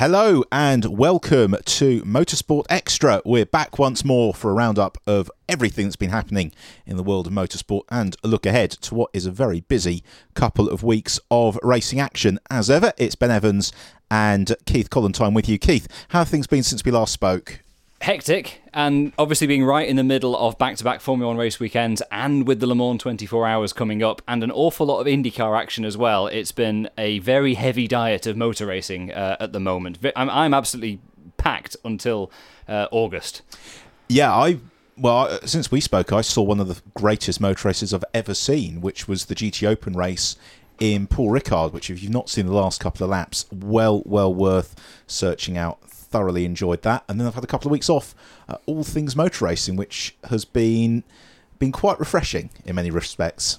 Hello and welcome to Motorsport Extra. We're back once more for a roundup of everything that's been happening in the world of motorsport and a look ahead to what is a very busy couple of weeks of racing action. As ever, it's Ben Evans and Keith Collantine with you. Keith, how have things been since we last spoke? Hectic and obviously being right in the middle of back-to-back Formula One race weekends and with the Le Mans 24 hours coming up and an awful lot of IndyCar action as well. It's been a very heavy diet of motor racing uh, at the moment. I'm, I'm absolutely packed until uh, August. Yeah, I well, since we spoke, I saw one of the greatest motor races I've ever seen, which was the GT Open race in Paul Ricard, which if you've not seen the last couple of laps, well, well worth searching out thoroughly enjoyed that. And then I've had a couple of weeks off, uh, all things motor racing, which has been been quite refreshing in many respects.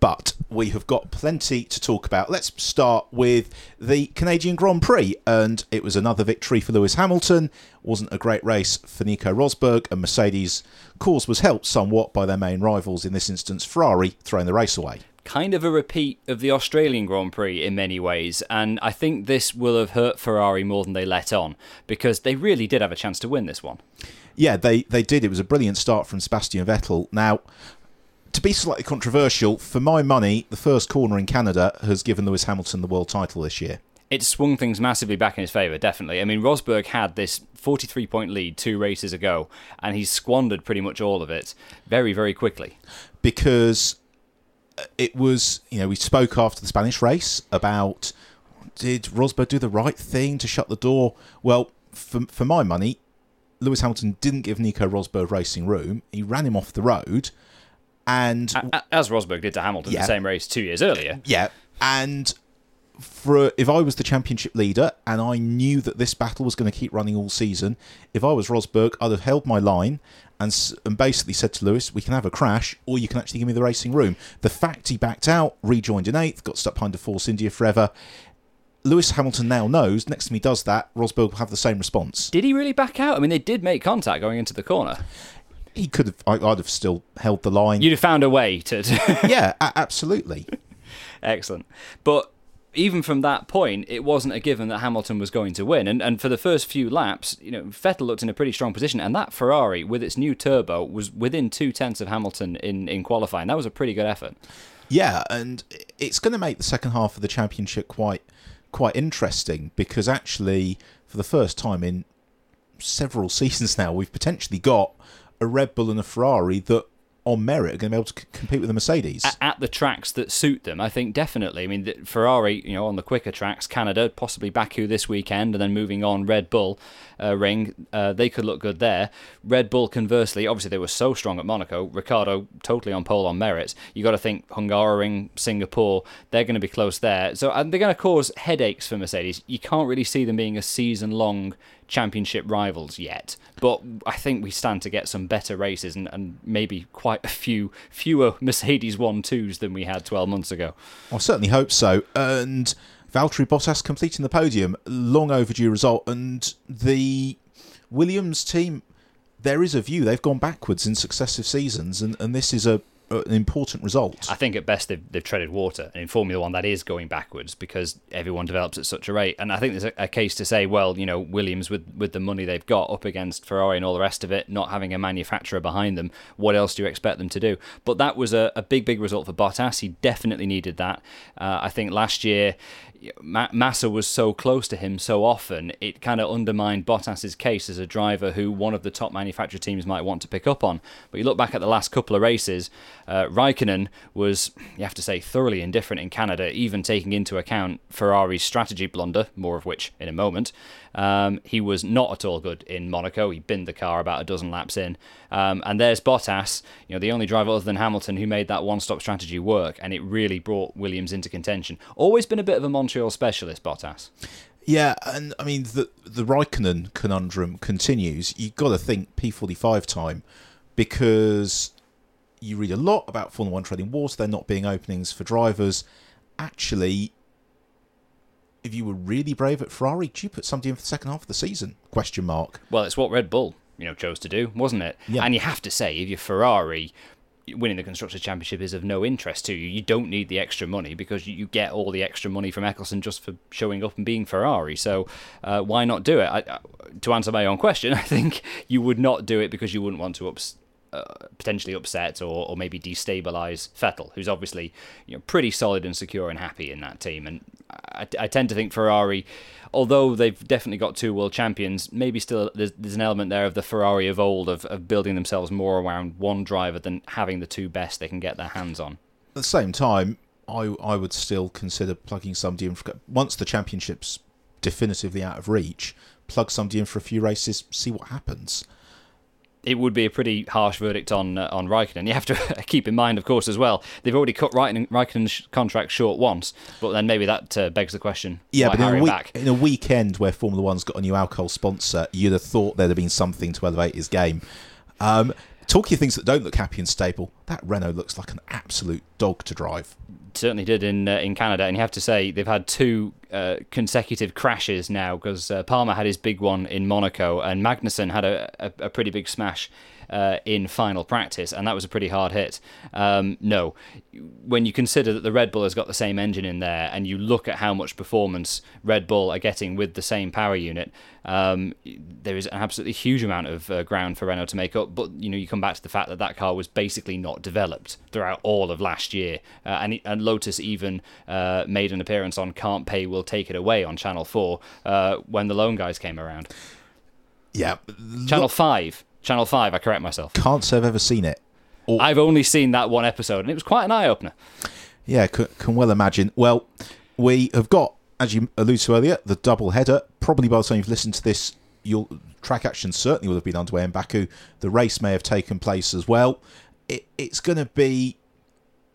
But we have got plenty to talk about. Let's start with the Canadian Grand Prix, and it was another victory for Lewis Hamilton. wasn't a great race for Nico Rosberg, and Mercedes' cause was helped somewhat by their main rivals, in this instance Ferrari, throwing the race away kind of a repeat of the Australian Grand Prix in many ways, and I think this will have hurt Ferrari more than they let on because they really did have a chance to win this one. Yeah, they they did. It was a brilliant start from Sebastian Vettel. Now, to be slightly controversial, for my money, the first corner in Canada has given Lewis Hamilton the world title this year. It swung things massively back in his favour, definitely. I mean, Rosberg had this 43 point lead two races ago, and he's squandered pretty much all of it very, very quickly. Because it was, you know, we spoke after the Spanish race about did Rosberg do the right thing to shut the door? Well, for, for my money, Lewis Hamilton didn't give Nico Rosberg racing room. He ran him off the road. And as Rosberg did to Hamilton yeah, the same race two years earlier. Yeah. And for if I was the championship leader and I knew that this battle was going to keep running all season, if I was Rosberg, I'd have held my line and and basically said to Lewis, "We can have a crash, or you can actually give me the racing room." The fact he backed out, rejoined in eighth, got stuck behind a Force India forever. Lewis Hamilton now knows next time he does that, Rosberg will have the same response. Did he really back out? I mean, they did make contact going into the corner. He could have. I'd have still held the line. You'd have found a way to. yeah, absolutely. Excellent, but even from that point, it wasn't a given that Hamilton was going to win. And and for the first few laps, you know, Vettel looked in a pretty strong position, and that Ferrari with its new turbo was within two tenths of Hamilton in in qualifying. That was a pretty good effort. Yeah, and it's going to make the second half of the championship quite quite interesting because actually, for the first time in several seasons now, we've potentially got a Red Bull and a Ferrari that on merit are going to be able to c- compete with the Mercedes at, at, the tracks that suit them. I think definitely. I mean, Ferrari, you know, on the quicker tracks, Canada, possibly Baku this weekend, and then moving on Red Bull uh, ring, uh, they could look good there. Red Bull, conversely, obviously they were so strong at Monaco. Ricciardo totally on pole on merits. You got to think Hungaroring, Singapore, they're going to be close there. So and they're going to cause headaches for Mercedes. You can't really see them being a season long championship rivals yet. But I think we stand to get some better races and, and maybe quite a few fewer Mercedes 1 2s than we had 12 months ago. I certainly hope so. And Valtteri Bottas completing the podium, long overdue result. And the Williams team, there is a view they've gone backwards in successive seasons, and, and this is a an important result. I think at best they've, they've treaded water, and in Formula One that is going backwards because everyone develops at such a rate. And I think there's a, a, case to say, well, you know, Williams with with the money they've got up against Ferrari and all the rest of it, not having a manufacturer behind them, what else do you expect them to do? But that was a, a big, big result for Bottas. He definitely needed that. Uh, I think last year Massa was so close to him so often, it kind of undermined Bottas's case as a driver who one of the top manufacturer teams might want to pick up on. But you look back at the last couple of races, uh, Raikkonen was, you have to say, thoroughly indifferent in Canada, even taking into account Ferrari's strategy blunder, more of which in a moment. Um, he was not at all good in Monaco. He binned the car about a dozen laps in. Um, and there's Bottas, you know, the only driver other than Hamilton who made that one-stop strategy work, and it really brought Williams into contention. Always been a bit of a Montreal specialist, Bottas. Yeah, and I mean the the Raikkonen conundrum continues. You've got to think P45 time because you read a lot about Formula One trading wars. There not being openings for drivers. Actually, if you were really brave at Ferrari, do you put somebody in for the second half of the season? Question mark. Well, it's what Red Bull you know chose to do, wasn't it? Yeah. And you have to say, if you're Ferrari, winning the constructors championship is of no interest to you. You don't need the extra money because you, get all the extra money from Ecclestone just for showing up and being Ferrari. So uh, why not do it? I, I, to answer my own question, I think you would not do it because you wouldn't want to ups, uh, potentially upset or, or maybe destabilize Vettel, who's obviously you know pretty solid and secure and happy in that team. And I, I tend to think Ferrari, although they've definitely got two world champions, maybe still there's, there's an element there of the Ferrari of old of, of building themselves more around one driver than having the two best they can get their hands on. At the same time, I I would still consider plugging somebody in for, once the championship's definitively out of reach. Plug somebody in for a few races, see what happens it would be a pretty harsh verdict on uh, on Raikkonen. You have to keep in mind, of course, as well. They've already cut Raikkonen's contract short once, but then maybe that uh, begs the question. Yeah, but in a, week, in a, weekend where Formula One's got a new alcohol sponsor, you'd have thought there'd have been something to elevate his game. Um, talking of things that don't look happy and stable, that Renault looks like an absolute dog to drive certainly did in uh, in Canada, and you have to say they've had two uh, consecutive crashes now because uh, Palmer had his big one in Monaco, and Magnussen had a, a, a pretty big smash uh, in final practice, and that was a pretty hard hit. Um, no, when you consider that the Red Bull has got the same engine in there, and you look at how much performance Red Bull are getting with the same power unit, um, there is an absolutely huge amount of uh, ground for Renault to make up. But you know, you come back to the fact that that car was basically not developed throughout all of last year, uh, and, and Lotus even uh, made an appearance on "Can't Pay, We'll Take It Away" on Channel Four uh, when the Lone Guys came around. Yeah, Channel Five Channel 5, I correct myself. Can't say I've ever seen it. Or, I've only seen that one episode, and it was quite an eye opener. Yeah, can, can well imagine. Well, we have got, as you alluded to earlier, the double header. Probably by the time you've listened to this, your track action certainly will have been underway in Baku. The race may have taken place as well. It, it's going to be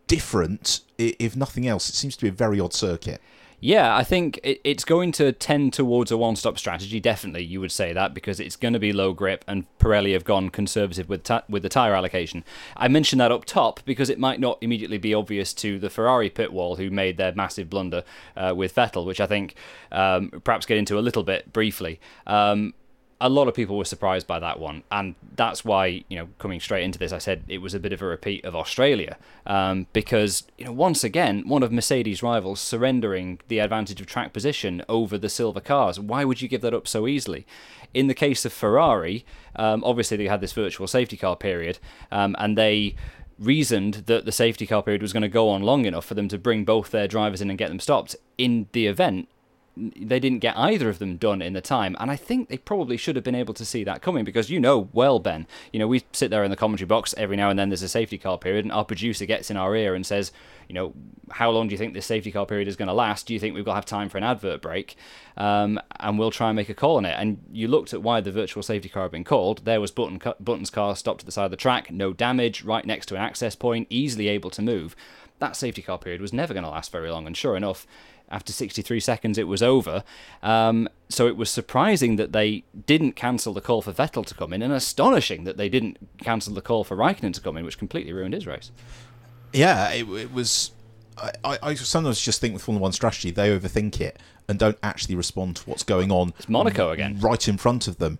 different, if nothing else. It seems to be a very odd circuit. Yeah, I think it, it's going to tend towards a one-stop strategy. Definitely, you would say that because it's going to be low grip, and Pirelli have gone conservative with with the tire allocation. I mentioned that up top because it might not immediately be obvious to the Ferrari pit wall who made their massive blunder uh, with Vettel, which I think um, perhaps get into a little bit briefly. Um, a lot of people were surprised by that one, and that's why you know coming straight into this, I said it was a bit of a repeat of Australia um, because you know once again one of Mercedes' rivals surrendering the advantage of track position over the silver cars. Why would you give that up so easily? In the case of Ferrari, um, obviously they had this virtual safety car period, um, and they reasoned that the safety car period was going to go on long enough for them to bring both their drivers in and get them stopped. In the event, they didn't get either of them done in the time. And I think they probably should have been able to see that coming because you know well, Ben, you know, we sit there in the commentary box every now and then there's a safety car period and our producer gets in our ear and says, you know, how long do you think this safety car period is going to last? Do you think we've got to have time for an advert break? Um, and we'll try and make a call on it. And you looked at why the virtual safety car had been called. There was Button, Button's car stopped at the side of the track, no damage, right next to an access point, easily able to move. That safety car period was never going to last very long. And sure enough, after 63 seconds, it was over. Um, so it was surprising that they didn't cancel the call for Vettel to come in, and astonishing that they didn't cancel the call for Raikkonen to come in, which completely ruined his race. Yeah, it, it was. I, I, sometimes just think with Formula One strategy, they overthink it and don't actually respond to what's going on. It's Monaco again, right in front of them.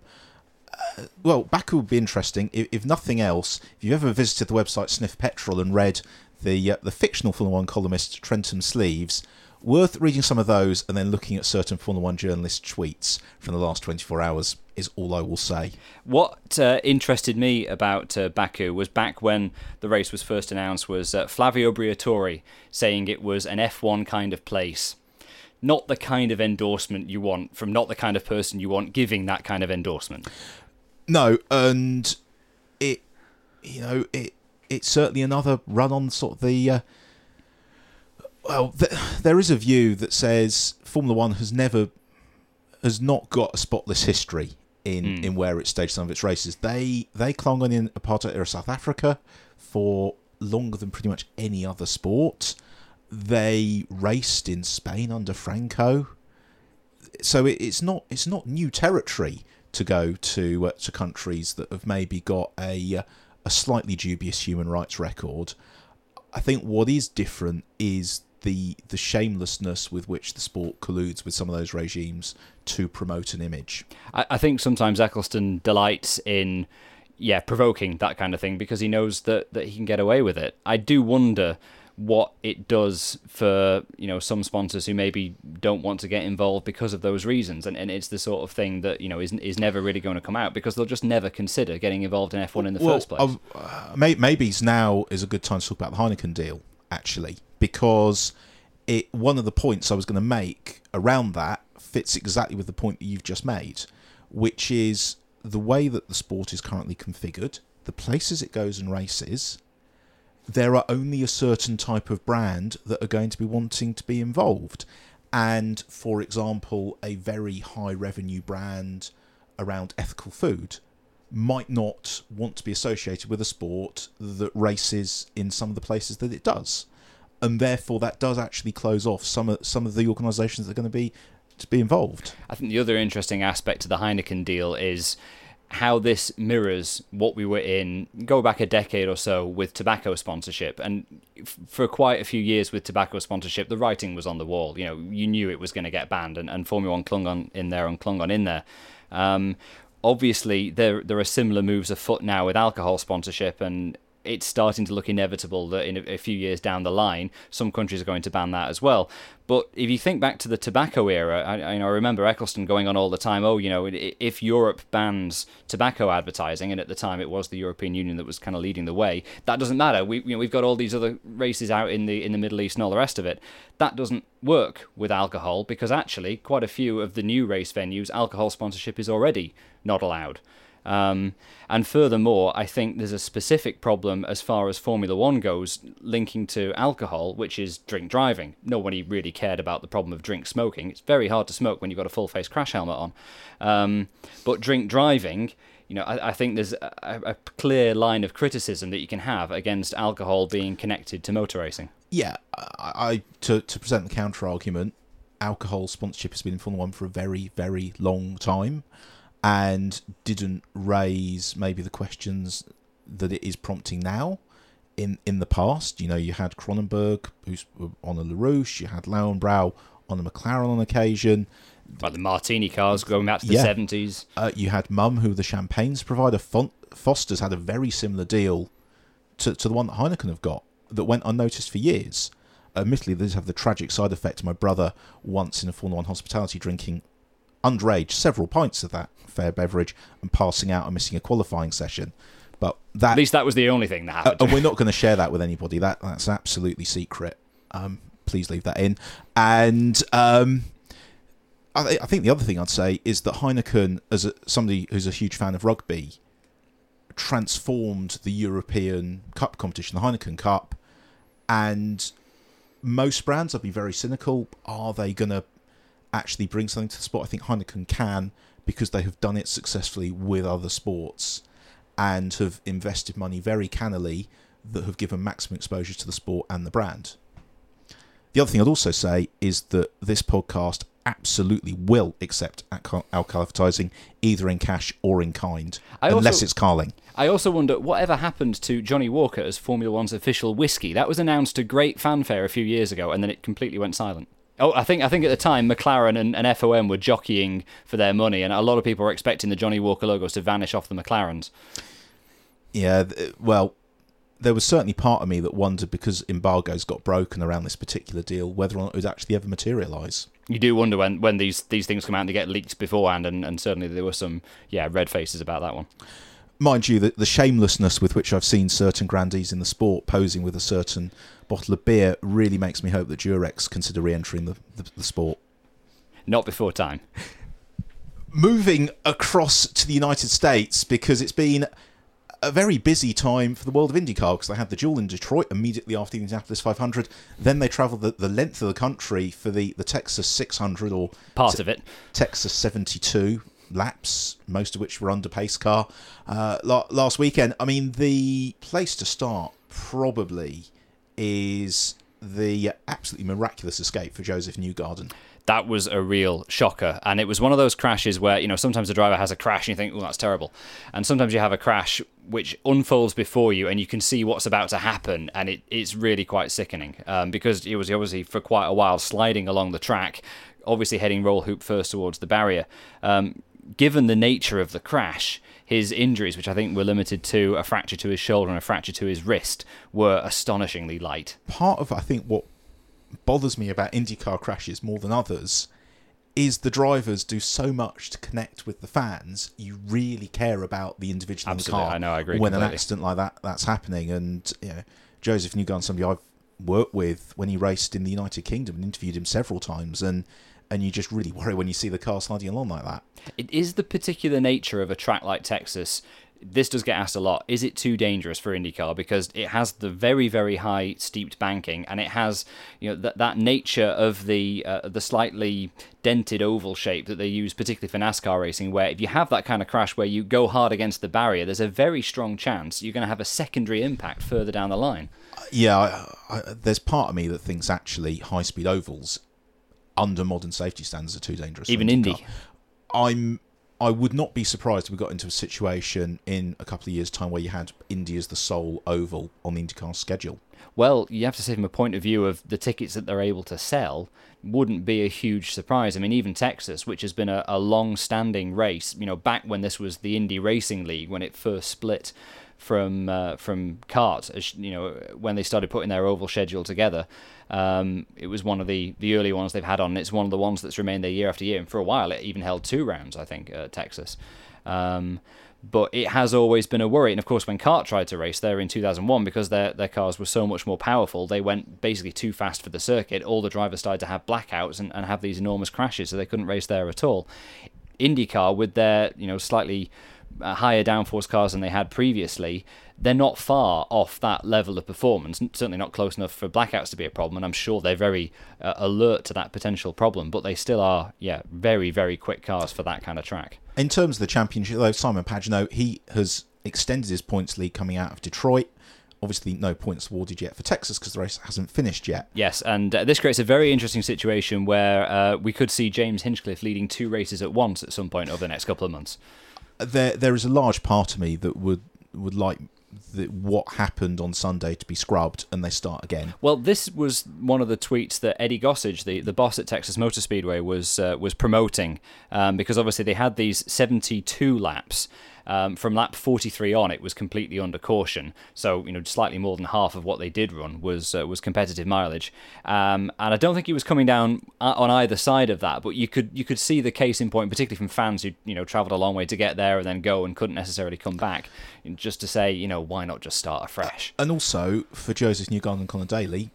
Uh, well, Baku would be interesting. If, if, nothing else, if you've ever visited the website Sniff Petrol and read the uh, the fictional Formula One columnist Trentham Sleeves, worth reading some of those and then looking at certain Formula One journalist tweets from the last 24 hours is all I will say. What uh, interested me about uh, Baku was back when the race was first announced was uh, Flavio Briatore saying it was an F1 kind of place. Not the kind of endorsement you want from not the kind of person you want giving that kind of endorsement. No, and it, you know, it it's certainly another run on sort of the uh, well, th- there is a view that says Formula One has never has not got a spotless history in, mm. in where it staged some of its races. They they clung on in apartheid era South Africa for longer than pretty much any other sport. They raced in Spain under Franco, so it, it's not it's not new territory to go to uh, to countries that have maybe got a uh, a slightly dubious human rights record. I think what is different is the the shamelessness with which the sport colludes with some of those regimes to promote an image. I, I think sometimes Ecclestone delights in yeah, provoking that kind of thing because he knows that that he can get away with it. I do wonder what it does for you know some sponsors who maybe don't want to get involved because of those reasons and, and it's the sort of thing that you know is, is never really going to come out because they'll just never consider getting involved in F1 in the well, first place. Uh, maybe now is a good time to talk about the Heineken deal actually because it one of the points I was going to make around that fits exactly with the point that you've just made, which is the way that the sport is currently configured, the places it goes and races, there are only a certain type of brand that are going to be wanting to be involved. And for example, a very high revenue brand around ethical food might not want to be associated with a sport that races in some of the places that it does. And therefore, that does actually close off some of some of the organisations that are going to be to be involved. I think the other interesting aspect to the Heineken deal is how this mirrors what we were in go back a decade or so with tobacco sponsorship. And f- for quite a few years with tobacco sponsorship the writing was on the wall. You know you knew it was going to get banned and, and formula 1 clung on in there and clung on in there. Um, obviously there there are similar moves afoot now with alcohol sponsorship and it's starting to look inevitable that in a, few years down the line, some countries are going to ban that as well. But if you think back to the tobacco era, I, I, I remember Ecclestone going on all the time. Oh, you know, if Europe bans tobacco advertising, and at the time it was the European Union that was kind of leading the way, that doesn't matter. We, you know, we've got all these other races out in the in the Middle East and all the rest of it. That doesn't work with alcohol because actually, quite a few of the new race venues, alcohol sponsorship is already not allowed. Um, and furthermore, I think there's a specific problem as far as Formula One goes, linking to alcohol, which is drink driving. Nobody really cared about the problem of drink smoking. It's very hard to smoke when you've got a full face crash helmet on. Um, but drink driving, you know, I, I think there's a, a, clear line of criticism that you can have against alcohol being connected to motor racing. Yeah, I, I to to present the counter argument, alcohol sponsorship has been in Formula One for a very very long time and didn't raise maybe the questions that it is prompting now. In in the past, you know, you had Kronenbourg who's on a Larrousse, you had Löwenbräu on a McLaren on occasion. Like the Martini cars going back to the yeah. 70s. Uh, you had Mumm, who the champagnes provider. Foster's had a very similar deal to, to the one that Heineken have got that went unnoticed for years. Admittedly, these have the tragic side effect. My brother once in a Formula One hospitality drinking underage several pints of that fair beverage and passing out and missing a qualifying session. But that at least that was the only thing that happened. Uh, and we're not going to share that with anybody. That that's absolutely secret. Um, please leave that in. And um, I, I, think the other thing I'd say is that Heineken, as a, somebody who's a huge fan of rugby, transformed the European Cup competition, the Heineken Cup, and most brands, I'd be very cynical. Are they going to actually bring something to the sport? I think Heineken can because they have done it successfully with other sports and have invested money very cannily that have given maximum exposure to the sport and the brand. The other thing I'd also say is that this podcast absolutely will accept alcohol advertising either in cash or in kind, I unless also, it's Carling. I also wonder whatever happened to Johnnie Walker as Formula One's official whiskey. That was announced to great fanfare a few years ago, and then it completely went silent. Oh, I think I think at the time McLaren and, and FOM were jockeying for their money, and a lot of people were expecting the Johnnie Walker logos to vanish off the McLarens. Yeah, well, there was certainly part of me that wondered because embargoes got broken around this particular deal, whether or not it would actually ever materialise. You do wonder when, when these these things come out and they get leaked beforehand, and, and certainly there were some yeah red faces about that one mind you, the, the shamelessness with which I've seen certain grandees in the sport posing with a certain bottle of beer really makes me hope that Durex consider re-entering the, the, the sport. Not before time. Moving across to the United States because it's been a very busy time for the world of IndyCar because they had the duel in Detroit immediately after the Indianapolis 500. Then they travelled the, the length of the country for the, the Texas 600 or part of it, Texas 72 laps, most of which were under pace car uh, last weekend. I mean, the place to start probably is the absolutely miraculous escape for Josef Newgarden that was a real shocker. And it was one of those crashes where, you know, sometimes the driver has a crash and you think, oh, that's terrible. And sometimes you have a crash which unfolds before you and you can see what's about to happen. And it, it's really quite sickening um, because he was obviously for quite a while sliding along the track, obviously heading roll hoop first towards the barrier. Um, given the nature of the crash, his injuries, which I think were limited to a fracture to his shoulder and a fracture to his wrist, were astonishingly light. Part of I think what bothers me about IndyCar crashes more than others is the drivers do so much to connect with the fans. You really care about the individual Absolutely, in the car. I know, I agree When an accident like that that's happening, and you know, Josef Newgarden, somebody I've worked with when he raced in the United Kingdom and interviewed him several times, and and you just really worry when you see the car sliding along like that. It is the particular nature of a track like Texas. This does get asked a lot. Is it too dangerous for IndyCar because it has the very very high steeped banking and it has you know that that nature of the uh, the slightly dented oval shape that they use particularly for NASCAR racing where if you have that kind of crash where you go hard against the barrier there's a very strong chance you're going to have a secondary impact further down the line. Yeah, I, I, there's part of me that thinks actually high speed ovals under modern safety standards are too dangerous. Even. Indy. I'm I would not be surprised if we got into a situation in a couple of years' time where you had Indy as the sole oval on the IndyCar schedule. Well, you have to say from a point of view of the tickets that they're able to sell, wouldn't be a huge surprise. I mean, even Texas, which has been a, a long-standing race, you know, back when this was the Indy Racing League when it first split from uh, from CART, as you know, when they started putting their oval schedule together, um, it was one of the the early ones they've had on. It's one of the ones that's remained there year after year, and for a while it even held two rounds, I think, at Texas. Um, but it has always been a worry. And of course, when CART tried to race there in 2001, because their their cars were so much more powerful, they went basically too fast for the circuit. All the drivers started to have blackouts and, and have these enormous crashes, so they couldn't race there at all. IndyCar, with their you know slightly uh, higher downforce cars than they had previously, they're not far off that level of performance. Certainly not close enough for blackouts to be a problem, and I'm sure they're very uh, alert to that potential problem. But they still are, yeah, very very quick cars for that kind of track. In terms of the championship, though, Simon Pagenaud, he has extended his points lead coming out of Detroit. Obviously, no points awarded yet for Texas because the race hasn't finished yet. Yes, and uh, this creates a very interesting situation where uh, we could see James Hinchcliffe leading two races at once at some point over the next couple of months. There, there is a large part of me that would would like what happened on Sunday to be scrubbed and they start again. Well, this was one of the tweets that Eddie Gossage, the, the boss at Texas Motor Speedway, was uh, was promoting um, because obviously they had these 72 laps. Um, from lap 43 on, it was completely under caution. So you know, slightly more than half of what they did run was uh, was competitive mileage. Um, and I don't think he was coming down uh, on either side of that. But you could you could see the case in point, particularly from fans who you know travelled a long way to get there and then go and couldn't necessarily come back, just to say you know why not just start afresh. And also for Josef Newgarden and Conor Daly,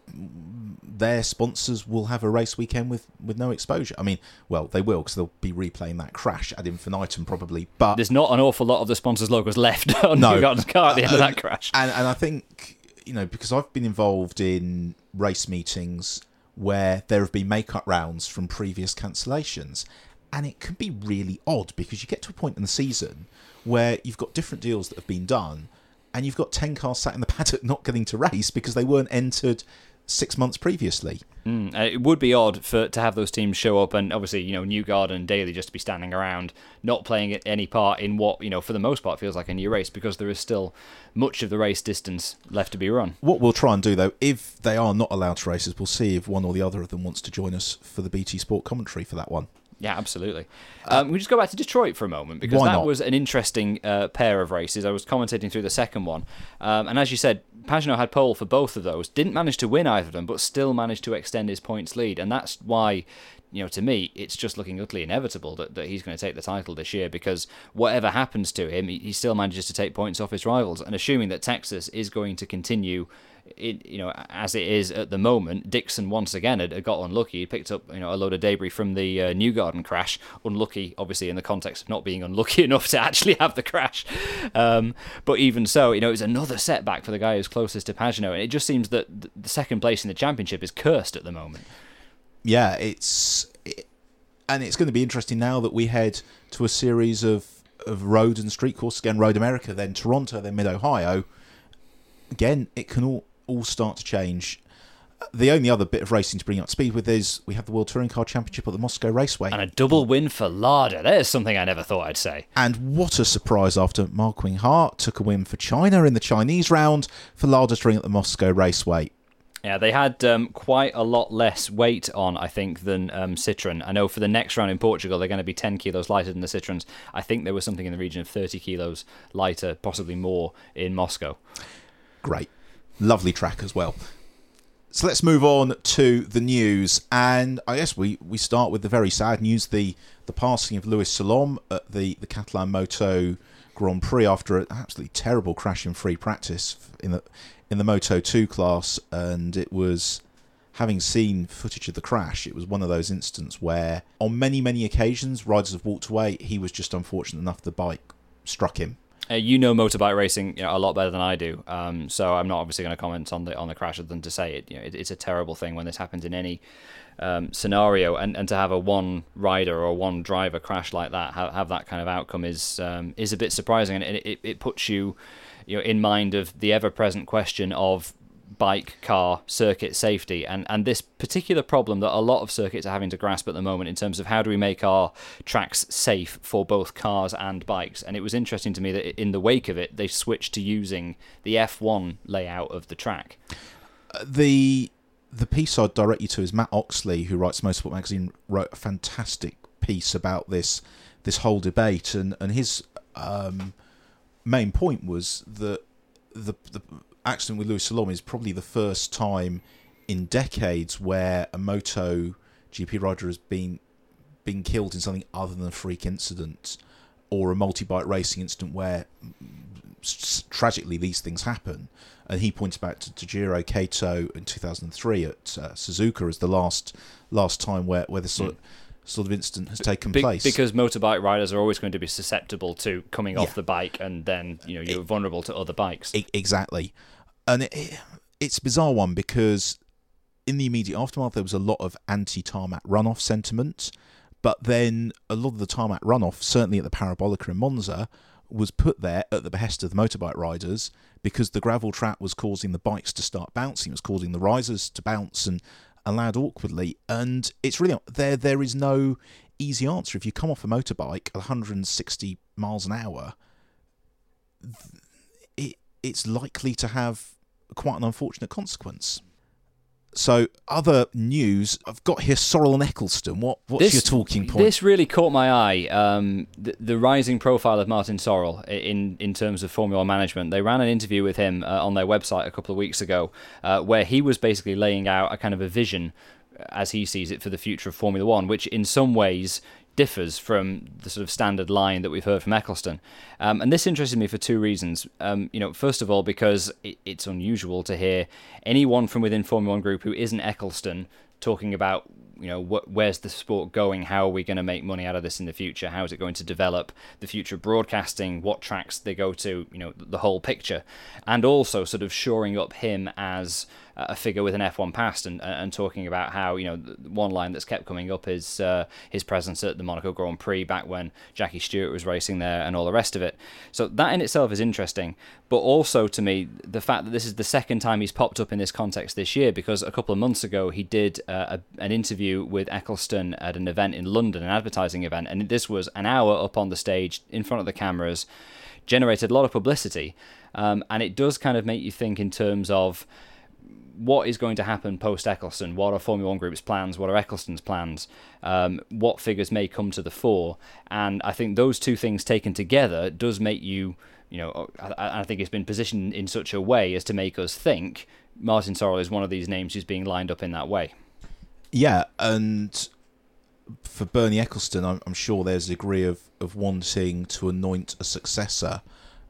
their sponsors will have a race weekend with, with no exposure. I mean, well, they will because they'll be replaying that crash ad infinitum probably. But There's not an awful lot of the sponsors' logos left on No. Newgarden's car at the end of that crash. and and I think you know because I've been involved in race meetings where there have been make-up rounds from previous cancellations, and it can be really odd because you get to a point in the season where you've got different deals that have been done, and you've got ten cars sat in the paddock not getting to race because they weren't entered six months previously. Mm, uh, it would be odd for to have those teams show up and obviously you know Newgarden and Daly just to be standing around, not playing any part in what you know for the most part feels like a new race because there is still much of the race distance left to be run. What we'll try and do though, if they are not allowed to races, we'll see if one or the other of them wants to join us for the BT Sport commentary for that one. Yeah, absolutely. Um, we just go back to Detroit for a moment because that was an interesting uh, pair of races. I was commentating through the second one, um, and as you said, Pagenaud had pole for both of those. Didn't manage to win either of them, but still managed to extend his points lead, and that's why. You know, to me, it's just looking utterly inevitable that, that he's going to take the title this year because whatever happens to him, he, he still manages to take points off his rivals. And assuming that Texas is going to continue it, you know, as it is at the moment, Dixon once again had, had got unlucky. He picked up, you know, a load of debris from the uh, Newgarden crash. Unlucky, obviously, in the context of not being unlucky enough to actually have the crash. Um, but even so, you know, it was another setback for the guy who's closest to Pagenaud. and it just seems that the second place in the championship is cursed at the moment. Yeah, it's it, and it's going to be interesting now that we head to a series of of road and street courses again. Road America, then Toronto, then Mid Ohio. Again, it can all all start to change. The only other bit of racing to bring up speed with is we have the World Touring Car Championship at the Moscow Raceway. And a double win for Lada. There's something I never thought I'd say. And what a surprise after Mark Hart took a win for China in the Chinese round for Lada Touring at the Moscow Raceway. Yeah, they had um, quite a lot less weight on, I think, than um, Citroen. I know for the next round in Portugal, they're going to be 10 kilos lighter than the Citroens. I think there was something in the region of 30 kilos lighter, possibly more, in Moscow. Great. Lovely track as well. So let's move on to the news. And I guess we, we start with the very sad news the, the passing of Luis Salom at the, the Catalan Moto Grand Prix after an absolutely terrible crash in free practice in the in the Moto 2 class, and it was having seen footage of the crash, it was one of those instances where, on many, many occasions, riders have walked away. He was just unfortunate enough the bike struck him. Uh, you know motorbike racing you know, a lot better than I do, um, so I'm not obviously going to comment on the on the crash other than to say it. You know, it, it's a terrible thing when this happens in any um, scenario, and, and to have a one rider or one driver crash like that, have, have that kind of outcome is um, is a bit surprising, and it, it, it puts you you know in mind of the ever present question of bike, car, circuit safety, and and this particular problem that a lot of circuits are having to grasp at the moment in terms of how do we make our tracks safe for both cars and bikes. And it was interesting to me that in the wake of it, they switched to using the F1 layout of the track. Uh, the the piece I'd direct you to is Mat Oxley, who writes Motorsport Magazine, wrote a fantastic piece about this this whole debate, and and his um, main point was that the the accident with Luis Salom is probably the first time in decades where a moto GP rider has been been killed in something other than a freak incident or a multi-bike racing incident where tragically these things happen. And he points back to Daijiro Kato in 2003 at uh, Suzuka as the last last time where, where the sort mm. of sort of incident has taken Be- place. Because motorbike riders are always going to be susceptible to coming yeah. off the bike, and then you know you're it, vulnerable to other bikes. It, exactly, and it, it's a bizarre one because in the immediate aftermath there was a lot of anti-tarmac runoff sentiment, but then a lot of the tarmac runoff, certainly at the Parabolica in Monza, was put there at the behest of the motorbike riders because the gravel trap was causing the bikes to start bouncing, it was causing the risers to bounce and allowed awkwardly. And it's really there. There is no easy answer. If you come off a motorbike at 160 miles an hour, it it's likely to have quite an unfortunate consequence. So, other news I've got here: Sorrell and Ecclestone. What what's this, your talking point? This really caught my eye. Um, the, the, rising profile of Martin Sorrell in in terms of Formula One management. They ran an interview with him uh, on their website a couple of weeks ago, uh, where he was basically laying out a kind of a vision as he sees it for the future of Formula One, which in some ways differs from the sort of standard line that we've heard from Ecclestone. Um, and this interested me for two reasons. Um, you know, first of all, because it, it's unusual to hear anyone from within Formula One Group who isn't Ecclestone talking about you know what, where's the sport going? How are we going to make money out of this in the future? How is it going to develop the future of broadcasting? What tracks they go to you know the whole picture. And also sort of shoring up him as a figure with an F1 past and and talking about how you know one line that's kept coming up is uh, his presence at the Monaco Grand Prix back when Jackie Stewart was racing there and all the rest of it. So that in itself is interesting, but also to me the fact that this is the second time he's popped up in this context this year because a couple of months ago he did uh, a, an interview with Ecclestone at an event in London, an advertising event, and this was an hour up on the stage in front of the cameras, generated a lot of publicity. Um, and it does kind of make you think in terms of what is going to happen post Ecclestone? What are Formula One Group's plans? What are Ecclestone's plans? Um, what figures may come to the fore? And I think those two things taken together does make you, you know, I, I think it's been positioned in such a way as to make us think Martin Sorrell is one of these names who's being lined up in that way. Yeah, and for Bernie Ecclestone, I'm, I'm sure there's a degree of, of wanting to anoint a successor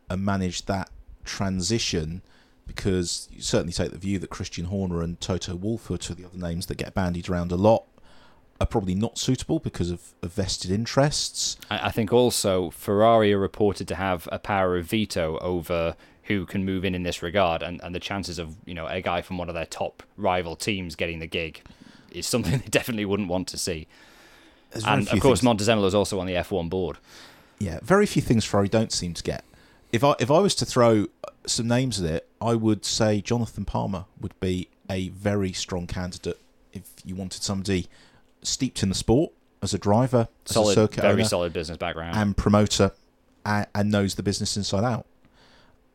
and manage that transition because you certainly take the view that Christian Horner and Toto Wolff, are two of the other names that get bandied around a lot, are probably not suitable because of, of vested interests. I think also Ferrari are reported to have a power of veto over who can move in in this regard, and, and the chances of you know a guy from one of their top rival teams getting the gig is something they definitely wouldn't want to see. And of course, Montezemolo is also on the F1 board. Yeah, very few things Ferrari don't seem to get. If I if I was to throw some names at it, I would say Jonathan Palmer would be a very strong candidate if you wanted somebody steeped in the sport as a driver, solid, as a circuit very owner, solid business background, and promoter, and, and, knows the business inside out.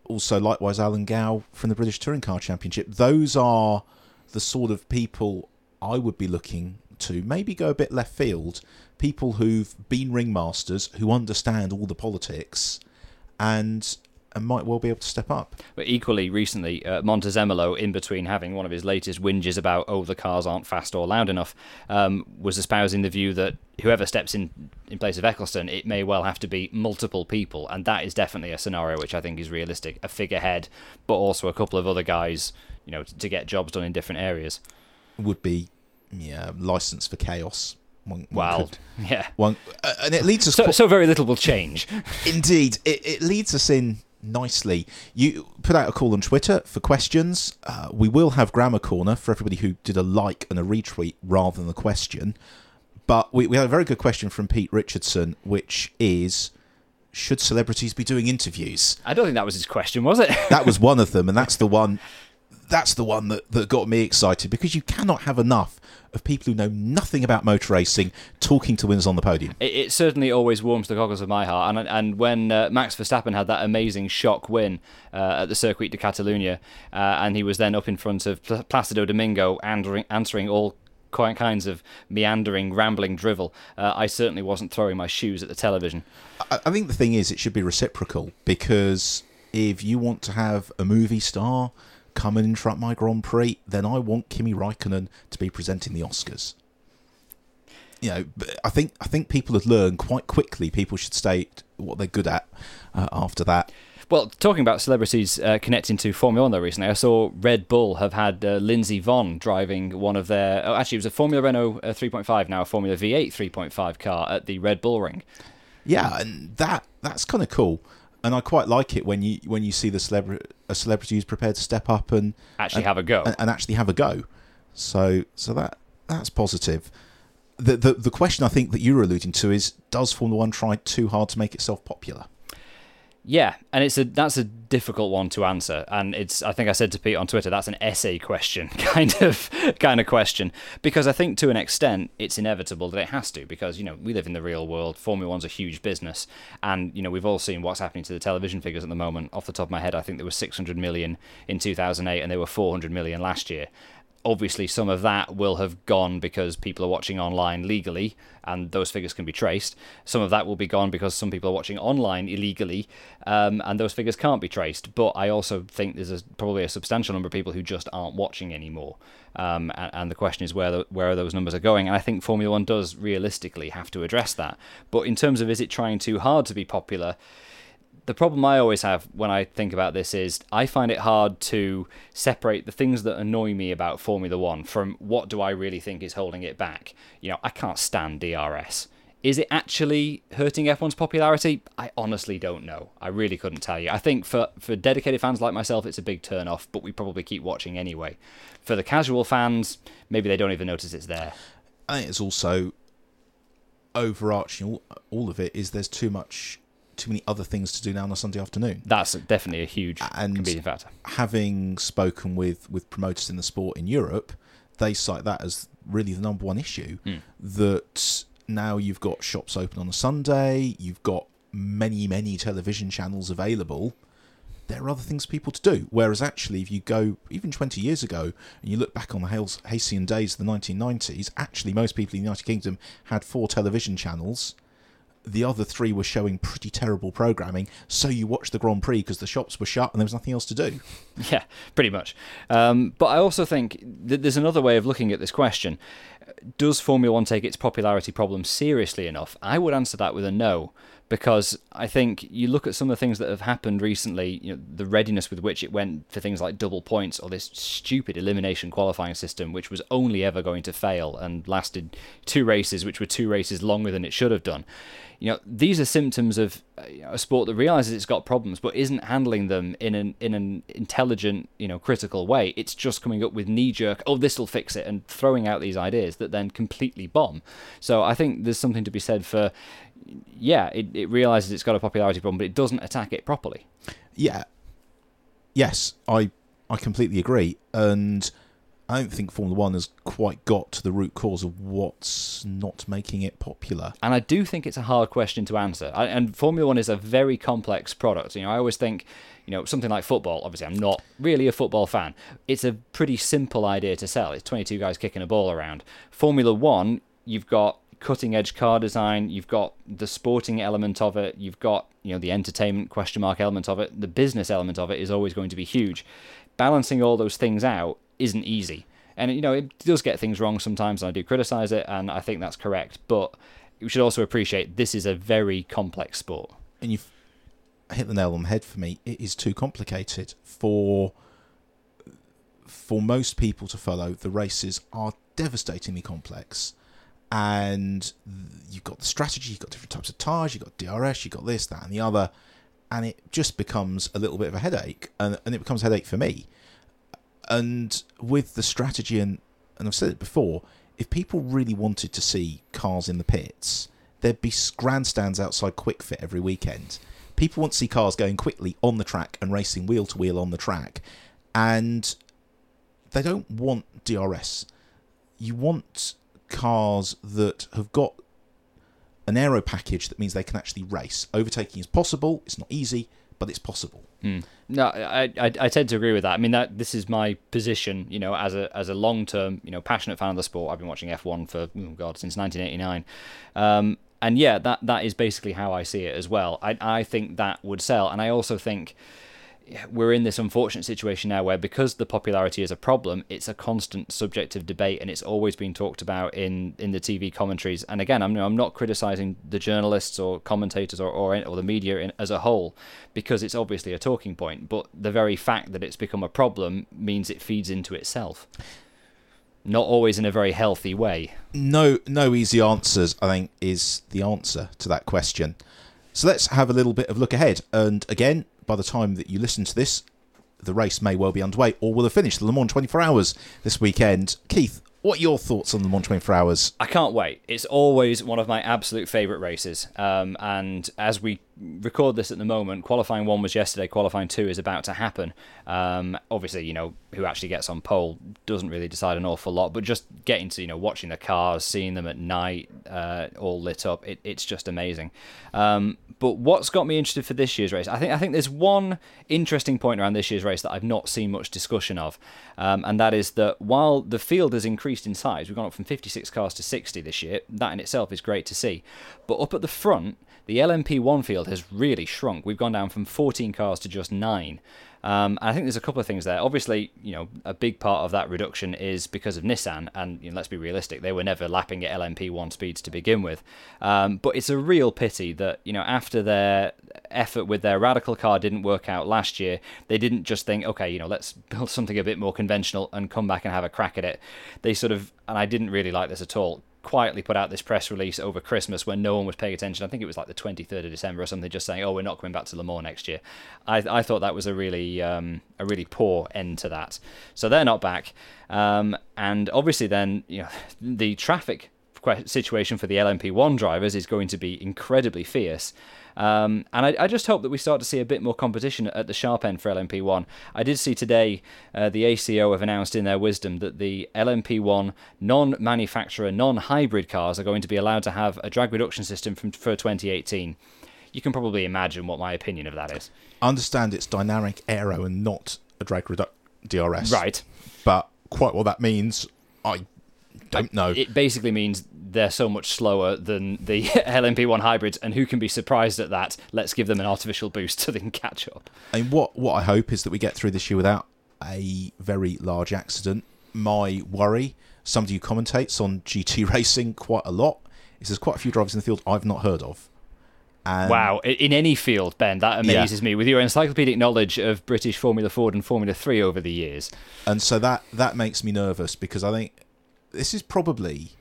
Also, likewise, Alan Gow from the British Touring Car Championship. Those are the sort of people I would be looking to maybe go a bit left field. People who've been ringmasters, who understand all the politics, and and might well be able to step up. But equally, recently, uh, Montezemolo, in between having one of his latest whinges about, oh, the cars aren't fast or loud enough, um, was espousing the view that whoever steps in in place of Ecclestone, it may well have to be multiple people. And that is definitely a scenario which I think is realistic. A figurehead, but also a couple of other guys, you know, to, to get jobs done in different areas. Would be, yeah, license for chaos. One, one Well, could- yeah. one, uh, and it leads us So, so very little will change. Indeed, it, it leads us in nicely. You put out a call on Twitter for questions. Uh, we will have Grammar Corner for everybody who did a like and a retweet rather than a question. But we, we had a very good question from Pete Richardson, which is Should celebrities be doing interviews? I don't think that was his question, was it? That was one of them, and that's the one. That's the one that, that got me excited because you cannot have enough of people who know nothing about motor racing talking to winners on the podium. it, it certainly always warms the cockles of my heart. And and when uh, Max Verstappen had that amazing shock win uh, at the Circuit de Catalunya, uh, and he was then up in front of Pl- Placido Domingo, answering, answering all quite kinds of meandering, rambling drivel, uh, I certainly wasn't throwing my shoes at the television. I I think the thing is, it should be reciprocal because if you want to have a movie star come and interrupt my Grand Prix, then I want Kimi Raikkonen to be presenting the Oscars. You know, I think I think people have learned quite quickly. People should state what they're good at uh, after that. Well, talking about celebrities uh, connecting to Formula One, though, recently, I saw Red Bull have had uh, Lindsey Vonn driving one of their. Oh, actually, it was a Formula Renault uh, 3.5, now a Formula V8 3.5 car at the Red Bull Ring. Yeah, and that that's kind of cool. And I quite like it when you when you see the celebra- a celebrity who's prepared to step up and Actually, and- have a go. and, and actually have a go. So so that that's positive. The, the the question I think that you were alluding to is does Formula One try too hard to make itself popular? Yeah, and it's a that's a difficult one to answer, and it's I think I said to Pete on Twitter that's an essay question kind of kind of question because I think to an extent it's inevitable that it has to because you know we live in the real world. Formula One's a huge business, and you know we've all seen what's happening to the television figures at the moment. Off the top of my head, I think there was 600 million in 2008, and there were 400 million last year obviously some of that will have gone because people are watching online legally and those figures can be traced. Some of that will be gone because some people are watching online illegally um, and those figures can't be traced. But i also think there's a, probably a substantial number of people who just aren't watching anymore. Um, and, and the question is where the, where those numbers are going? And i think formula one does realistically have to address that. But in terms of is it trying too hard to be popular the problem I always have when I think about this is I find it hard to separate the things that annoy me about Formula One from what do I really think is holding it back. You know, I can't stand DRS. Is it actually hurting F1's popularity? I honestly don't know. I really couldn't tell you. I think for, for dedicated fans like myself, it's a big turn off, but we probably keep watching anyway. For the casual fans, maybe they don't even notice it's there. I think it's also overarching all, all of it is there's too much too many other things to do now on a Sunday afternoon. That's definitely a huge And- competing factor. Having spoken with with promoters in the sport in Europe, they cite that as really the number one issue. Hmm. That now you've got shops open on a Sunday, you've got many many television channels available. There are other things people to do. Whereas actually, if you go even 20 years ago and you look back on the Hales- halcyon days of the 1990s, actually most people in the United Kingdom had four television channels. The other three were showing pretty terrible programming, so you watched the Grand Prix because the shops were shut and there was nothing else to do. Yeah, pretty much. Um, but I also think that there's another way of looking at this question. Does Formula One take its popularity problem seriously enough? I would answer that with a no, because I think you look at some of the things that have happened recently, you know, the readiness with which it went for things like double points or this stupid elimination qualifying system, which was only ever going to fail and lasted two races, which were two races longer than it should have done. You know, these are symptoms of uh, you know, a sport that realizes it's got problems but isn't handling them in an in an intelligent, you know, critical way. It's just coming up with knee jerk, oh, this will fix it, and throwing out these ideas that then completely bomb. So I think there's something to be said for, yeah, it, it realizes it's got a popularity problem, but it doesn't attack it properly. Yeah. Yes, I I completely agree. And I don't think Formula One has quite got to the root cause of what's not making it popular. And I do think it's a hard question to answer. I, and Formula One is a very complex product. You know, I always think, you know, something like football. Obviously, I'm not really a football fan. It's a pretty simple idea to sell. It's 22 guys kicking a ball around. Formula One, you've got cutting edge car design. You've got the sporting element of it. You've got you know the entertainment question mark element of it. The business element of it is always going to be huge. Balancing all those things out isn't easy. And you know, it does get things wrong sometimes, and I do criticize it, and I think that's correct. But we should also appreciate this is a very complex sport. And you've hit the nail on the head for me. It is too complicated for for most people to follow. The races are devastatingly complex, and you've got the strategy, you've got different types of tires, you've got DRS, you've got this, that, and the other, and it just becomes a little bit of a headache, and, and it becomes a headache for me and with the strategy and and I've said it before, if people really wanted to see cars in the pits, there'd be grandstands outside Kwik Fit every weekend. People want to see cars going quickly on the track and racing wheel to wheel on the track, and they don't want DRS. You want cars that have got an aero package that means they can actually race. Overtaking is possible. It's not easy, but it's possible. Mm. No, I, I, I tend to agree with that. I mean that this is my position, you know, as a as a long term, you know, passionate fan of the sport. I've been watching F1 for oh god since 1989, um, and yeah, that that is basically how I see it as well. I I think that would sell, and I also think we're in this unfortunate situation now where because the popularity is a problem it's a constant subject of debate and it's always been talked about in in the TV commentaries. And again I'm I'm not criticizing the journalists or commentators or or, or the media in, as a whole because it's obviously a talking point but the very fact that it's become a problem means it feeds into itself. Not always in a very healthy way. No no easy answers I think is the answer to that question. So let's have a little bit of look ahead. And again by the time that you listen to this, the race may well be underway or will have finished. The Le Mans 24 Hours this weekend. Keith, what are your thoughts on the Le Mans 24 Hours? I can't wait. It's always one of my absolute favourite races. Um, and as we record this at the moment, qualifying one was yesterday, qualifying two is about to happen. Um, obviously, you know, who actually gets on pole doesn't really decide an awful lot, but just getting to, you know, watching the cars, seeing them at night, uh, all lit up, it, it's just amazing. Um, but what's got me interested for this year's race? I think I think there's one interesting point around this year's race that I've not seen much discussion of, um, and that is that while the field has increased in size, we've gone up from 56 cars to 60 this year. That in itself is great to see. But up at the front, the LMP1 field has really shrunk. We've gone down from 14 cars to just nine. Um, and I think there's a couple of things there. Obviously, you know, a big part of that reduction is because of Nissan, and you know, let's be realistic, they were never lapping at LMP1 speeds to begin with. Um, but it's a real pity that you know after their effort with their radical car didn't work out last year, they didn't just think, okay, you know, let's build something a bit more conventional and come back and have a crack at it. They sort of, and I didn't really like this at all quietly put out this press release over Christmas when no one was paying attention. I think it was like the 23rd of December or something, just saying, "Oh, we're not coming back to Le Mans next year." I, I thought that was a really um, a really poor end to that. So they're not back, um, and obviously then you know the traffic situation for the LMP1 drivers is going to be incredibly fierce. Um, and I, I, just hope that we start to see a bit more competition at the sharp end for LMP1. I did see today uh, the ACO have announced in their wisdom that the LMP1 non manufacturer, non hybrid cars are going to be allowed to have a drag reduction system from, for 2018. You can probably imagine what my opinion of that is. I understand it's dynamic aero and not a drag DRS. Right. But quite what that means, I don't know. It basically means they're so much slower than the LMP1 hybrids, and who can be surprised at that? Let's give them an artificial boost so they can catch up. And what what I hope is that we get through this year without a very large accident. My worry, somebody who commentates on GT racing quite a lot, is there's quite a few drivers in the field I've not heard of. And wow, in any field, Ben, that amazes yeah. me with your encyclopedic knowledge of British Formula Ford and Formula Three over the years. And so that that makes me nervous because I think this is probably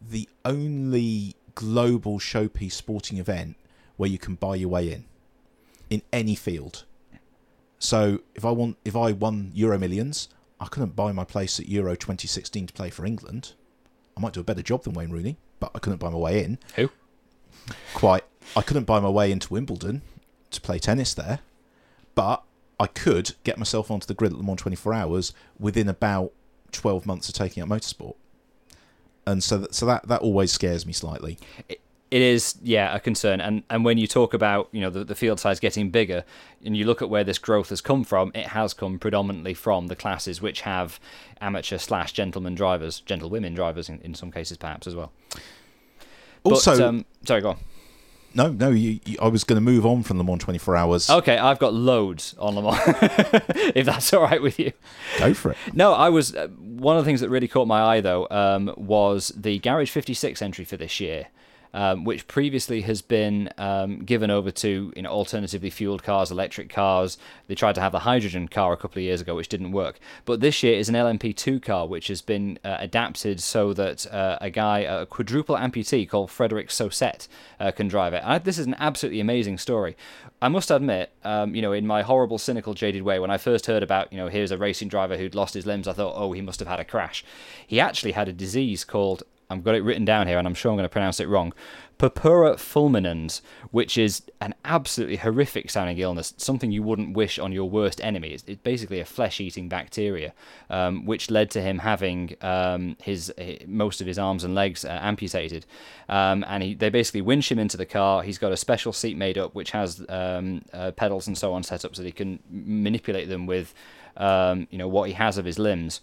the only global showpiece sporting event where you can buy your way in in any field. So if I want, if I won Euro Millions, I couldn't buy my place at Euro 2016 to play for England. I might do a better job than Wayne Rooney, but I couldn't buy my way in. Who? Quite. I couldn't buy my way into Wimbledon to play tennis there, but I could get myself onto the grid at Le Mans 24 Hours within about 12 months of taking up motorsport. And so that, so that, that always scares me slightly. It, it is, yeah, a concern. And and when you talk about you know the, the field size getting bigger, and you look at where this growth has come from, it has come predominantly from the classes which have amateur slash gentleman drivers, gentlewomen drivers in, in some cases perhaps as well. Also, but, um, sorry, go on. No, no, you, you, I was going to move on from Le Mans 24 Hours. Okay, I've got loads on Le Mans, if that's all right with you. Go for it. No, I was. Uh, one of the things that really caught my eye, though, um, was the Garage 56 entry for this year um, which previously has been um, given over to you know alternatively fueled cars, electric cars. They tried to have the hydrogen car a couple of years ago, which didn't work. But this year is an LMP2 car, which has been uh, adapted so that uh, a guy, a quadruple amputee called Frederick Sausset, uh, can drive it. I, this is an absolutely amazing story. I must admit, um, you know, in my horrible, cynical, jaded way, when I first heard about, you know, here's a racing driver who'd lost his limbs, I thought, oh, he must have had a crash. He actually had a disease called I've got it written down here, and I'm sure I'm going to pronounce it wrong. Purpura fulminans, which is an absolutely horrific sounding illness, something you wouldn't wish on your worst enemy. It's, it's basically a flesh eating bacteria, um, which led to him having um, his, his, most of his arms and legs uh, amputated. Um, and he, they basically winch him into the car. He's got a special seat made up which has um, uh, pedals and so on set up so that he can manipulate them with um, you know what he has of his limbs.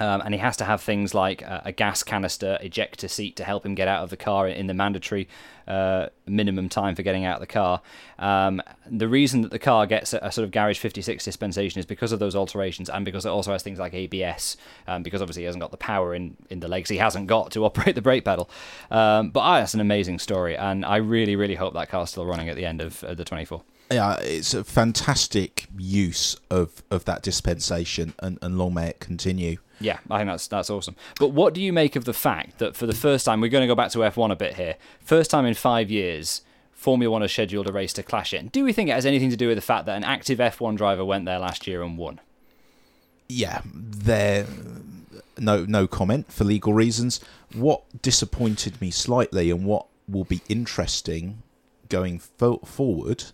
Um, and he has to have things like a, a, gas canister ejector seat to help him get out of the car in the mandatory uh, minimum time for getting out of the car. Um, the reason that the car gets a, a, sort of Garage 56 dispensation is because of those alterations and because it also has things like ABS, um, because obviously he hasn't got the power in, in the legs he hasn't got to operate the brake pedal. Um, but ah, that's an amazing story, and I really, really hope that car's still running at the end of uh, the 24 yeah, it's a fantastic use of, of that dispensation, and, and long may it continue. Yeah, I think that's that's awesome. But what do you make of the fact that for the first time, we're going to go back to F1 a bit here, first time in five years, Formula One has scheduled a race to clash in. Do we think it has anything to do with the fact that an active F1 driver went there last year and won? Yeah, there. No, no comment for legal reasons. What disappointed me slightly, and what will be interesting going fo- forward,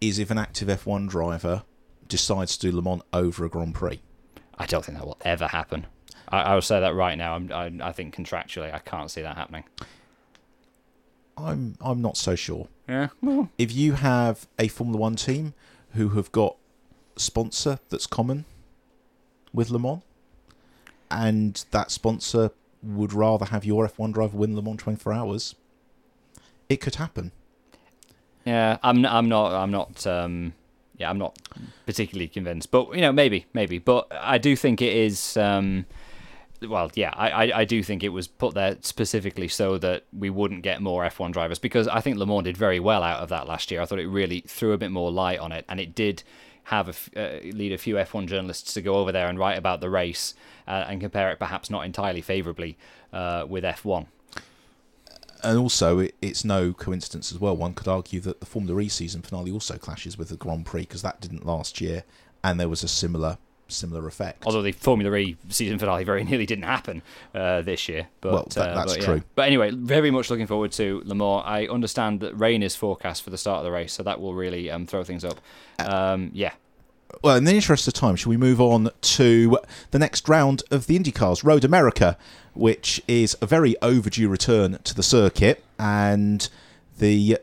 is if an active F1 driver decides to do Le Mans over a Grand Prix. I don't think that will ever happen. I, I will say that right now. I'm, I, I think contractually, I can't see that happening. I'm I'm not so sure. Yeah. Well. If you have a Formula One team who have got sponsor that's common with Le Mans, and that sponsor would rather have your F1 driver win Le Mans 24 hours, it could happen. Yeah, I'm I'm not I'm not um yeah I'm not particularly convinced, but you know maybe maybe, but I do think it is. Um, well, yeah, I, I, I do think it was put there specifically so that we wouldn't get more F1 drivers because I think Le Mans did very well out of that last year. I thought it really threw a bit more light on it, and it did have uh, lead a few F1 journalists to go over there and write about the race uh, and compare it perhaps not entirely favourably uh, with F1 and also it, it's no coincidence as well. One could argue that the Formula E season finale also clashes with the Grand Prix because that didn't last year, and there was a similar similar effect. Although the Formula E season finale very nearly didn't happen uh, this year. But, well, that, uh, that's but, true. But anyway, very much looking forward to Le Mans. I understand that rain is forecast for the start of the race, so that will really um, throw things up. Um, yeah. Well, in the interest of time, shall we move on to the next round of the IndyCars, Road America, which is a very overdue return to the circuit, and the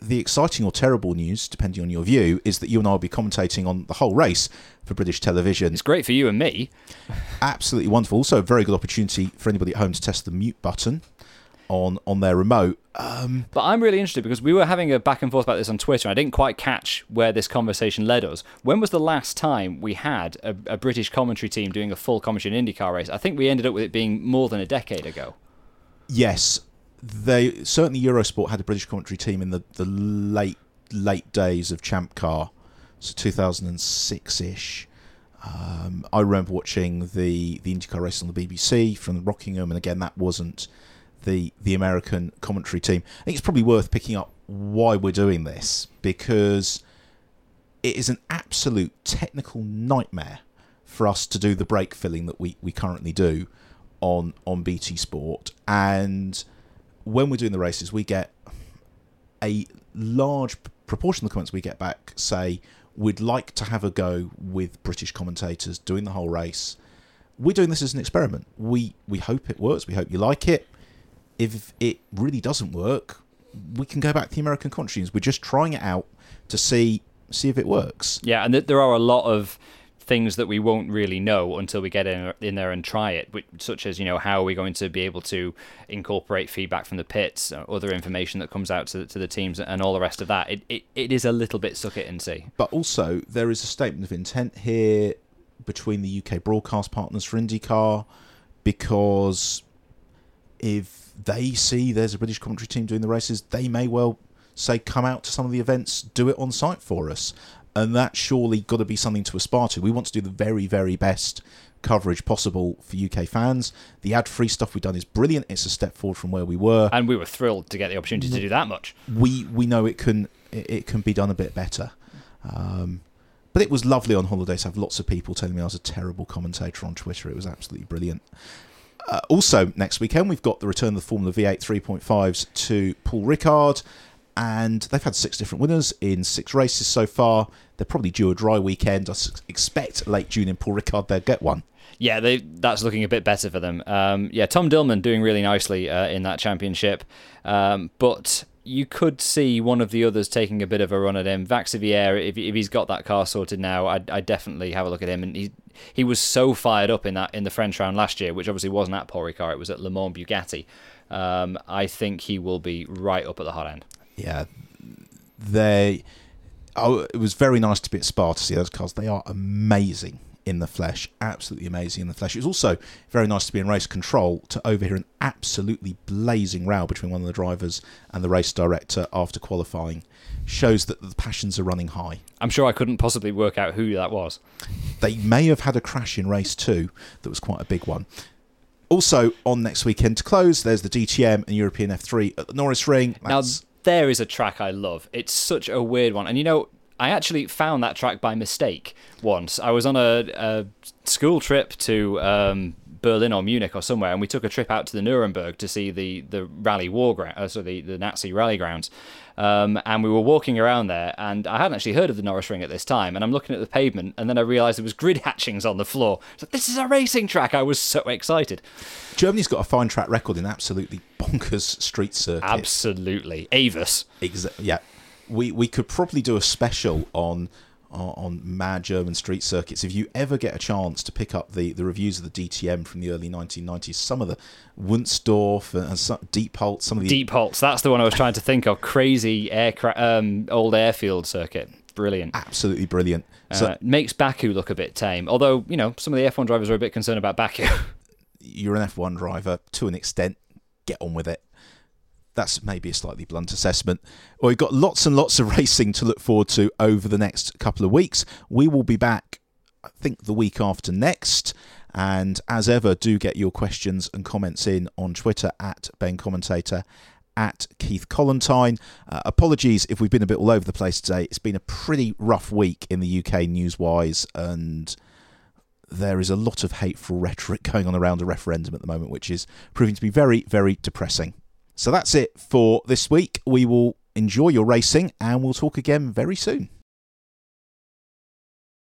the exciting or terrible news, depending on your view, is that you and I will be commentating on the whole race for British television. It's great for you and me. Absolutely wonderful. Also, a very good opportunity for anybody at home to test the mute button on on their remote. Um, but I'm really interested because we were having a back and forth about this on Twitter. And I didn't quite catch where this conversation led us. When was the last time we had a, a British commentary team doing a full commentary in IndyCar race? I think we ended up with it being more than a decade ago. Yes, they certainly Eurosport had a British commentary team in the, the late late days of Champ Car, so 2006 ish. Um, I remember watching the the IndyCar race on the BBC from Rockingham, and again that wasn't the the American commentary team. I think it's probably worth picking up why we're doing this because it is an absolute technical nightmare for us to do the break filling that we, we currently do on on BT Sport and when we're doing the races we get a large proportion of the comments we get back say we'd like to have a go with British commentators doing the whole race we're doing this as an experiment. We we hope it works. We hope you like it. If it really doesn't work, we can go back to the American countries. We're just trying it out to see see if it works. Yeah, and th- there are a lot of things that we won't really know until we get in, in there and try it, which, such as you know how are we going to be able to incorporate feedback from the pits, uh, other information that comes out to the, to the teams, and all the rest of that. It, it it is a little bit suck it and see. But also there is a statement of intent here between the UK broadcast partners for IndyCar because if they see there's a British commentary team doing the races, they may well say, come out to some of the events, do it on site for us. And that's surely got to be something to aspire to. We want to do the very, very best coverage possible for UK fans. The ad free stuff we've done is brilliant. It's a step forward from where we were. And we were thrilled to get the opportunity to do that much. We we know it can it, can be done a bit better. Um, but it was lovely on holiday to have lots of people telling me I was a terrible commentator on Twitter. It was absolutely brilliant. Uh, also, next weekend, we've got the return of the Formula V8 3.5s to Paul Ricard, and they've had six different winners in six races so far. They're probably due a dry weekend. I expect late June in Paul Ricard they'll get one. Yeah, they, that's looking a bit better for them. Um, yeah, Tom Dillmann doing really nicely uh, in that championship, um, but you could see one of the others taking a bit of a run at him. Vaxivière, if, if he's got that car sorted now, I'd, I'd definitely have a look at him. And he he was so fired up in that in the French round last year, which obviously wasn't at Paul Ricard, it was at Le Mans Bugatti. Um, I think he will be right up at the hot end. Yeah, they. Oh, it was very nice to be at Spa to see those cars. They are amazing in the flesh, absolutely amazing in the flesh. It was also very nice to be in race control to overhear an absolutely blazing row between one of the drivers and the race director after qualifying. Shows that the passions are running high. I'm sure I couldn't possibly work out who that was. They may have had a crash in race two that was quite a big one. Also, on next weekend to close, there's the DTM and European F3 at the Norisring. That's, Now, there is a track I love. It's such a weird one. And you know, I actually found that track by mistake once. I was on a, a school trip to um, Berlin or Munich or somewhere, and we took a trip out to the Nuremberg to see the, the rally war ground, uh, so the, the Nazi rally grounds. Um, and we were walking around there, and I hadn't actually heard of the Norisring at this time. And I'm looking at the pavement, and then I realised there was grid hatchings on the floor. So this is a racing track. I was so excited. Germany's got a fine track record in absolutely bonkers street circuits. Absolutely, AVUS. Exa- yeah, we we could probably do a special on on on mad German street circuits. If you ever get a chance to pick up the, the reviews of the DTM from the early 1990s, some of the Wunstorf and some, Diepholz, some of the Deep Holtz. That's the one I was trying to think of. Crazy aircraft, um, old airfield circuit. Brilliant. absolutely brilliant. So Uh, makes Baku look a bit tame. Although you know some of the F1 drivers are a bit concerned about Baku. you're an F1 driver to an extent. Get on with it. That's maybe a slightly blunt assessment. Well, we've got lots and lots of racing to look forward to over the next couple of weeks. We will be back, I think, the week after next. And as ever, do get your questions and comments in on Twitter at Ben Commentator at Keith Collantine. Uh, apologies if we've been a bit all over the place today. It's been a pretty rough week in the UK news wise, and there is a lot of hateful rhetoric going on around a referendum at the moment, which is proving to be very, very depressing. So that's it for this week. We will enjoy your racing and we'll talk again very soon.